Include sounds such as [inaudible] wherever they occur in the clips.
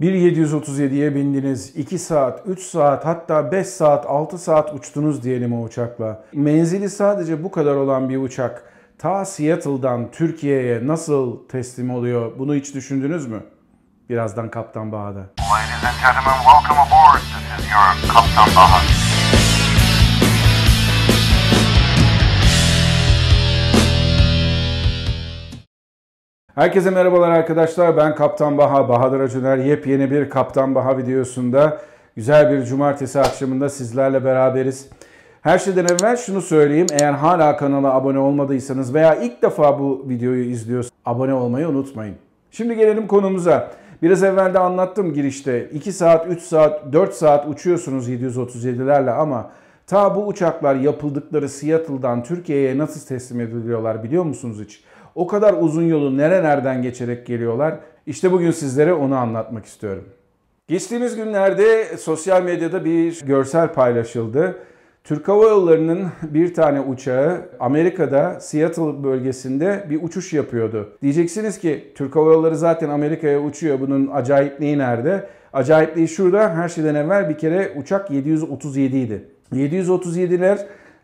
Bir 737'ye bindiniz, 2 saat, 3 saat hatta 5 saat, 6 saat uçtunuz diyelim o uçakla. Menzili sadece bu kadar olan bir uçak ta Seattle'dan Türkiye'ye nasıl teslim oluyor bunu hiç düşündünüz mü? Birazdan Kaptan Baha'da. Ladies and gentlemen, welcome aboard. This is your Kaptan Baha. Herkese merhabalar arkadaşlar. Ben Kaptan Baha, Bahadır Acuner. Yepyeni bir Kaptan Baha videosunda güzel bir cumartesi akşamında sizlerle beraberiz. Her şeyden evvel şunu söyleyeyim. Eğer hala kanala abone olmadıysanız veya ilk defa bu videoyu izliyorsanız abone olmayı unutmayın. Şimdi gelelim konumuza. Biraz evvel de anlattım girişte. 2 saat, 3 saat, 4 saat uçuyorsunuz 737'lerle ama ta bu uçaklar yapıldıkları Seattle'dan Türkiye'ye nasıl teslim ediliyorlar biliyor musunuz hiç? O kadar uzun yolu nerelerden geçerek geliyorlar? İşte bugün sizlere onu anlatmak istiyorum. Geçtiğimiz günlerde sosyal medyada bir görsel paylaşıldı. Türk Hava Yolları'nın bir tane uçağı Amerika'da Seattle bölgesinde bir uçuş yapıyordu. Diyeceksiniz ki Türk Hava Yolları zaten Amerika'ya uçuyor. Bunun acayipliği nerede? Acayipliği şurada. Her şeyden evvel bir kere uçak 737 idi. 737'ler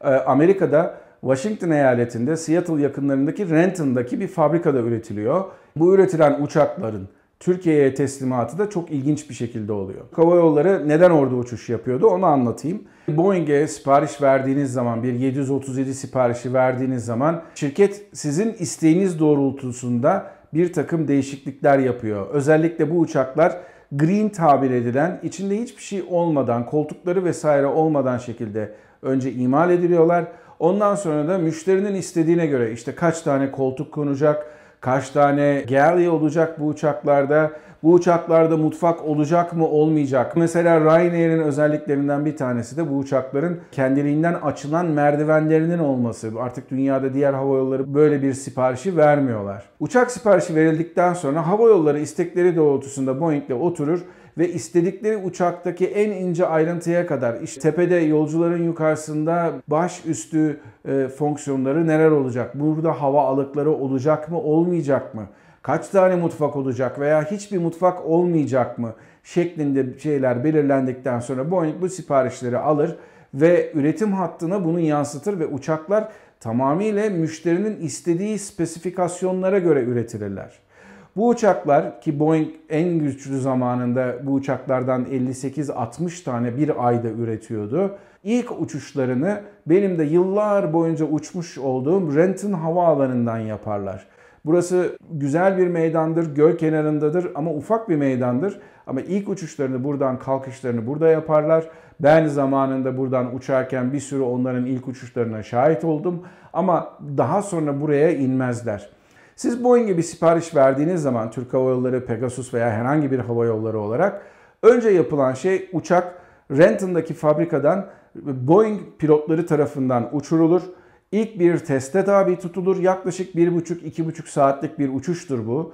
e, Amerika'da Washington eyaletinde Seattle yakınlarındaki Renton'daki bir fabrikada üretiliyor. Bu üretilen uçakların Türkiye'ye teslimatı da çok ilginç bir şekilde oluyor. Hava yolları neden orada uçuş yapıyordu onu anlatayım. Boeing'e sipariş verdiğiniz zaman bir 737 siparişi verdiğiniz zaman şirket sizin isteğiniz doğrultusunda bir takım değişiklikler yapıyor. Özellikle bu uçaklar green tabir edilen içinde hiçbir şey olmadan koltukları vesaire olmadan şekilde önce imal ediliyorlar. Ondan sonra da müşterinin istediğine göre işte kaç tane koltuk konacak, kaç tane galley olacak bu uçaklarda, bu uçaklarda mutfak olacak mı olmayacak. Mesela Ryanair'in özelliklerinden bir tanesi de bu uçakların kendiliğinden açılan merdivenlerinin olması. Artık dünyada diğer hava yolları böyle bir siparişi vermiyorlar. Uçak siparişi verildikten sonra hava yolları istekleri doğrultusunda Boeing'le oturur ve istedikleri uçaktaki en ince ayrıntıya kadar işte tepede yolcuların yukarısında baş üstü e, fonksiyonları neler olacak? Burada hava alıkları olacak mı olmayacak mı? Kaç tane mutfak olacak veya hiçbir mutfak olmayacak mı? şeklinde şeyler belirlendikten sonra Boeing bu siparişleri alır ve üretim hattına bunu yansıtır ve uçaklar tamamıyla müşterinin istediği spesifikasyonlara göre üretilirler. Bu uçaklar ki Boeing en güçlü zamanında bu uçaklardan 58-60 tane bir ayda üretiyordu. İlk uçuşlarını benim de yıllar boyunca uçmuş olduğum Renton Havaalanı'ndan yaparlar. Burası güzel bir meydandır, göl kenarındadır ama ufak bir meydandır. Ama ilk uçuşlarını buradan, kalkışlarını burada yaparlar. Ben zamanında buradan uçarken bir sürü onların ilk uçuşlarına şahit oldum. Ama daha sonra buraya inmezler. Siz Boeing'e bir sipariş verdiğiniz zaman Türk Hava Yolları, Pegasus veya herhangi bir hava yolları olarak önce yapılan şey uçak Renton'daki fabrikadan Boeing pilotları tarafından uçurulur. İlk bir teste tabi tutulur. Yaklaşık 1,5-2,5 saatlik bir uçuştur bu.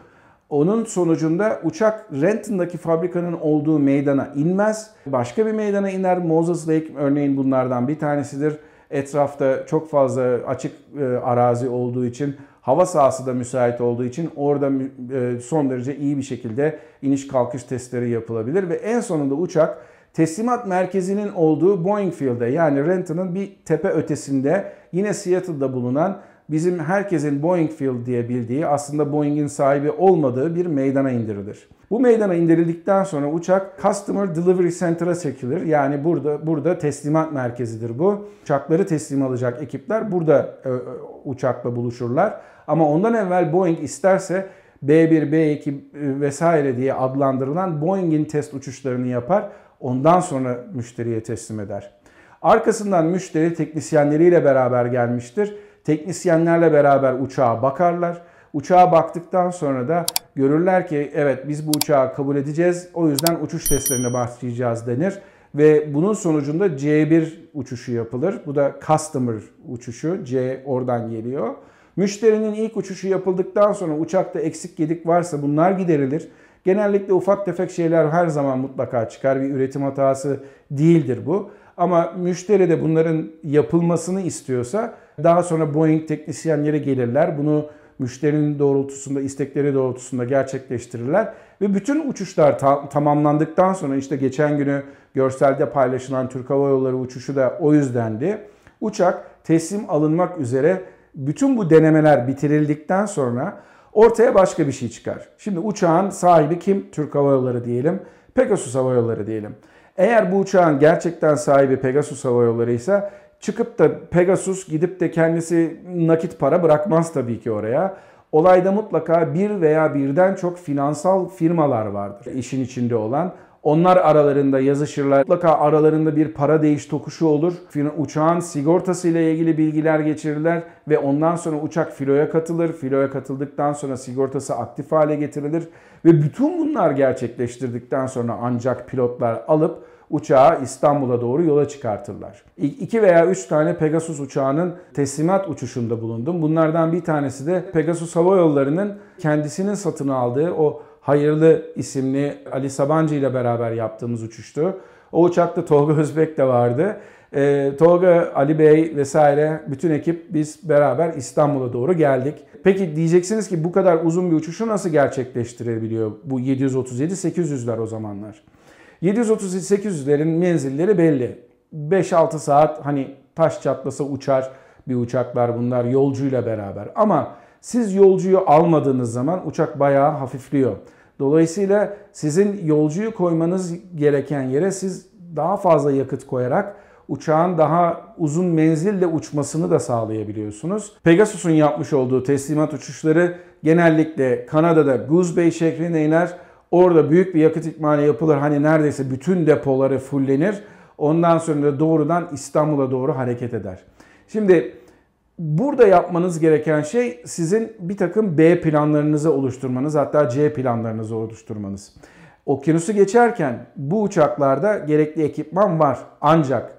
Onun sonucunda uçak Renton'daki fabrikanın olduğu meydana inmez. Başka bir meydana iner. Moses Lake örneğin bunlardan bir tanesidir. Etrafta çok fazla açık e, arazi olduğu için hava sahası da müsait olduğu için orada e, son derece iyi bir şekilde iniş kalkış testleri yapılabilir ve en sonunda uçak teslimat merkezinin olduğu Boeing Field'e yani Renton'ın bir tepe ötesinde yine Seattle'da bulunan bizim herkesin Boeing Field diye bildiği aslında Boeing'in sahibi olmadığı bir meydana indirilir. Bu meydana indirildikten sonra uçak Customer Delivery Center'a çekilir. Yani burada burada teslimat merkezidir bu. Uçakları teslim alacak ekipler burada e, uçakla buluşurlar. Ama ondan evvel Boeing isterse B1, B2 vesaire diye adlandırılan Boeing'in test uçuşlarını yapar. Ondan sonra müşteriye teslim eder. Arkasından müşteri teknisyenleriyle beraber gelmiştir. Teknisyenlerle beraber uçağa bakarlar. Uçağa baktıktan sonra da görürler ki evet biz bu uçağı kabul edeceğiz. O yüzden uçuş testlerine başlayacağız denir. Ve bunun sonucunda C1 uçuşu yapılır. Bu da customer uçuşu. C oradan geliyor. Müşterinin ilk uçuşu yapıldıktan sonra uçakta eksik gedik varsa bunlar giderilir. Genellikle ufak tefek şeyler her zaman mutlaka çıkar. Bir üretim hatası değildir bu. Ama müşteri de bunların yapılmasını istiyorsa daha sonra Boeing teknisyenleri gelirler. Bunu müşterinin doğrultusunda, istekleri doğrultusunda gerçekleştirirler. Ve bütün uçuşlar ta- tamamlandıktan sonra işte geçen günü görselde paylaşılan Türk Hava Yolları uçuşu da o yüzdendi. Uçak teslim alınmak üzere bütün bu denemeler bitirildikten sonra ortaya başka bir şey çıkar. Şimdi uçağın sahibi kim? Türk Hava Yolları diyelim. Pegasus Hava Yolları diyelim. Eğer bu uçağın gerçekten sahibi Pegasus Hava Yolları ise çıkıp da Pegasus gidip de kendisi nakit para bırakmaz tabii ki oraya. Olayda mutlaka bir veya birden çok finansal firmalar vardır işin içinde olan. Onlar aralarında yazışırlar. Mutlaka aralarında bir para değiş tokuşu olur. Uçağın sigortası ile ilgili bilgiler geçirirler ve ondan sonra uçak filoya katılır. Filoya katıldıktan sonra sigortası aktif hale getirilir ve bütün bunlar gerçekleştirdikten sonra ancak pilotlar alıp uçağı İstanbul'a doğru yola çıkartırlar. İki veya üç tane Pegasus uçağının teslimat uçuşunda bulundum. Bunlardan bir tanesi de Pegasus Hava Yolları'nın kendisinin satın aldığı o Hayırlı isimli Ali Sabancı ile beraber yaptığımız uçuştu. O uçakta Tolga Özbek de vardı. E, Tolga, Ali Bey vesaire bütün ekip biz beraber İstanbul'a doğru geldik. Peki diyeceksiniz ki bu kadar uzun bir uçuşu nasıl gerçekleştirebiliyor bu 737-800'ler o zamanlar? 737-800'lerin menzilleri belli. 5-6 saat hani taş çatlasa uçar bir uçaklar bunlar yolcuyla beraber. Ama siz yolcuyu almadığınız zaman uçak bayağı hafifliyor. Dolayısıyla sizin yolcuyu koymanız gereken yere siz daha fazla yakıt koyarak uçağın daha uzun menzille uçmasını da sağlayabiliyorsunuz. Pegasus'un yapmış olduğu teslimat uçuşları genellikle Kanada'da Goose Bay şehrine iner. Orada büyük bir yakıt ikmali yapılır. Hani neredeyse bütün depoları fullenir. Ondan sonra da doğrudan İstanbul'a doğru hareket eder. Şimdi Burada yapmanız gereken şey sizin bir takım B planlarınızı oluşturmanız hatta C planlarınızı oluşturmanız. Okyanusu geçerken bu uçaklarda gerekli ekipman var. Ancak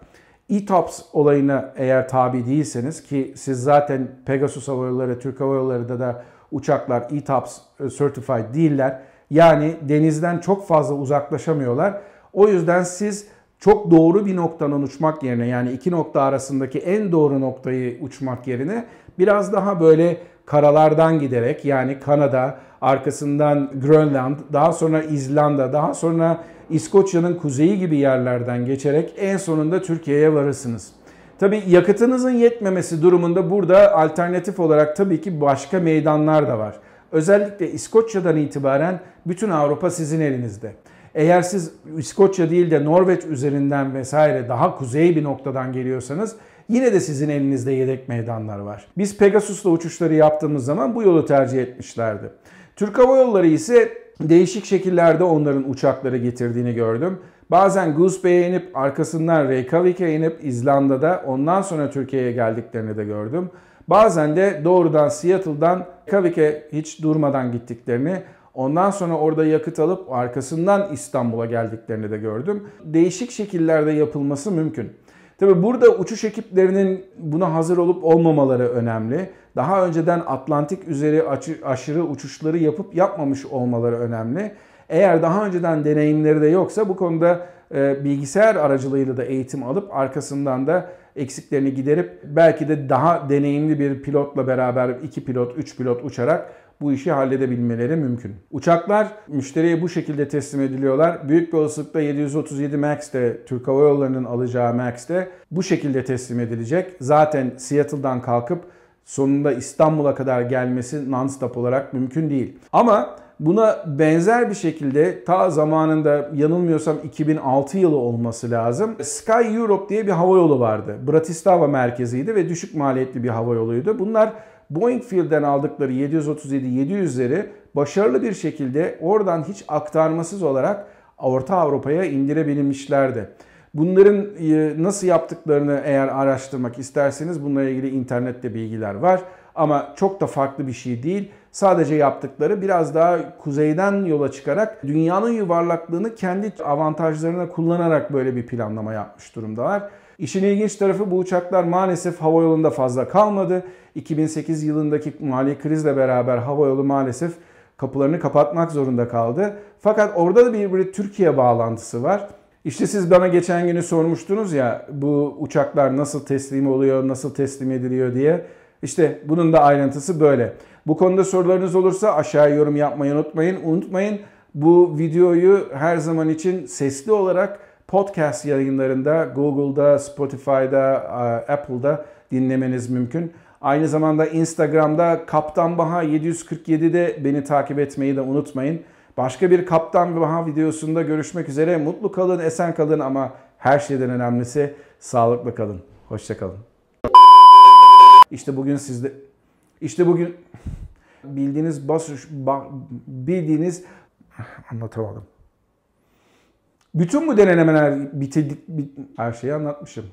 ETOPS olayına eğer tabi değilseniz ki siz zaten Pegasus Hava Yolları, Türk Hava Yolları'da da uçaklar ETOPS e, Certified değiller. Yani denizden çok fazla uzaklaşamıyorlar. O yüzden siz çok doğru bir noktadan uçmak yerine yani iki nokta arasındaki en doğru noktayı uçmak yerine biraz daha böyle karalardan giderek yani Kanada, arkasından Grönland, daha sonra İzlanda, daha sonra İskoçya'nın kuzeyi gibi yerlerden geçerek en sonunda Türkiye'ye varırsınız. Tabi yakıtınızın yetmemesi durumunda burada alternatif olarak tabii ki başka meydanlar da var. Özellikle İskoçya'dan itibaren bütün Avrupa sizin elinizde. Eğer siz İskoçya değil de Norveç üzerinden vesaire daha kuzey bir noktadan geliyorsanız yine de sizin elinizde yedek meydanlar var. Biz Pegasus'la uçuşları yaptığımız zaman bu yolu tercih etmişlerdi. Türk Hava Yolları ise değişik şekillerde onların uçakları getirdiğini gördüm. Bazen Goose Bay'e inip arkasından Reykjavik'e inip İzlanda'da ondan sonra Türkiye'ye geldiklerini de gördüm. Bazen de doğrudan Seattle'dan Reykjavik'e hiç durmadan gittiklerini Ondan sonra orada yakıt alıp arkasından İstanbul'a geldiklerini de gördüm. Değişik şekillerde yapılması mümkün. Tabi burada uçuş ekiplerinin buna hazır olup olmamaları önemli. Daha önceden Atlantik üzeri aşırı uçuşları yapıp yapmamış olmaları önemli. Eğer daha önceden deneyimleri de yoksa bu konuda e, bilgisayar aracılığıyla da eğitim alıp arkasından da eksiklerini giderip belki de daha deneyimli bir pilotla beraber iki pilot, üç pilot uçarak bu işi halledebilmeleri mümkün. Uçaklar müşteriye bu şekilde teslim ediliyorlar. Büyük bir olasılıkla 737 MAX de Türk Hava Yolları'nın alacağı MAX de bu şekilde teslim edilecek. Zaten Seattle'dan kalkıp sonunda İstanbul'a kadar gelmesi non-stop olarak mümkün değil. Ama buna benzer bir şekilde ta zamanında yanılmıyorsam 2006 yılı olması lazım. Sky Europe diye bir hava yolu vardı. Bratislava merkeziydi ve düşük maliyetli bir hava yoluydu. Bunlar Boeing Field'den aldıkları 737-700'leri başarılı bir şekilde oradan hiç aktarmasız olarak Orta Avrupa'ya indirebilmişlerdi. Bunların e, nasıl yaptıklarını eğer araştırmak isterseniz bununla ilgili internette bilgiler var. Ama çok da farklı bir şey değil. Sadece yaptıkları biraz daha kuzeyden yola çıkarak dünyanın yuvarlaklığını kendi avantajlarına kullanarak böyle bir planlama yapmış durumdalar. İşin ilginç tarafı bu uçaklar maalesef hava yolunda fazla kalmadı. 2008 yılındaki mali krizle beraber hava yolu maalesef kapılarını kapatmak zorunda kaldı. Fakat orada da bir, bir Türkiye bağlantısı var. İşte siz bana geçen günü sormuştunuz ya bu uçaklar nasıl teslim oluyor, nasıl teslim ediliyor diye. İşte bunun da ayrıntısı böyle. Bu konuda sorularınız olursa aşağıya yorum yapmayı unutmayın. Unutmayın bu videoyu her zaman için sesli olarak podcast yayınlarında Google'da, Spotify'da, Apple'da dinlemeniz mümkün. Aynı zamanda Instagram'da Kaptan Baha 747'de beni takip etmeyi de unutmayın. Başka bir Kaptan Baha videosunda görüşmek üzere. Mutlu kalın, esen kalın ama her şeyden önemlisi sağlıklı kalın. Hoşçakalın. İşte bugün sizde işte bugün [laughs] bildiğiniz bas bildiğiniz [laughs] anlatamadım. Bütün bu denemeler bitirdik, bit- her şeyi anlatmışım.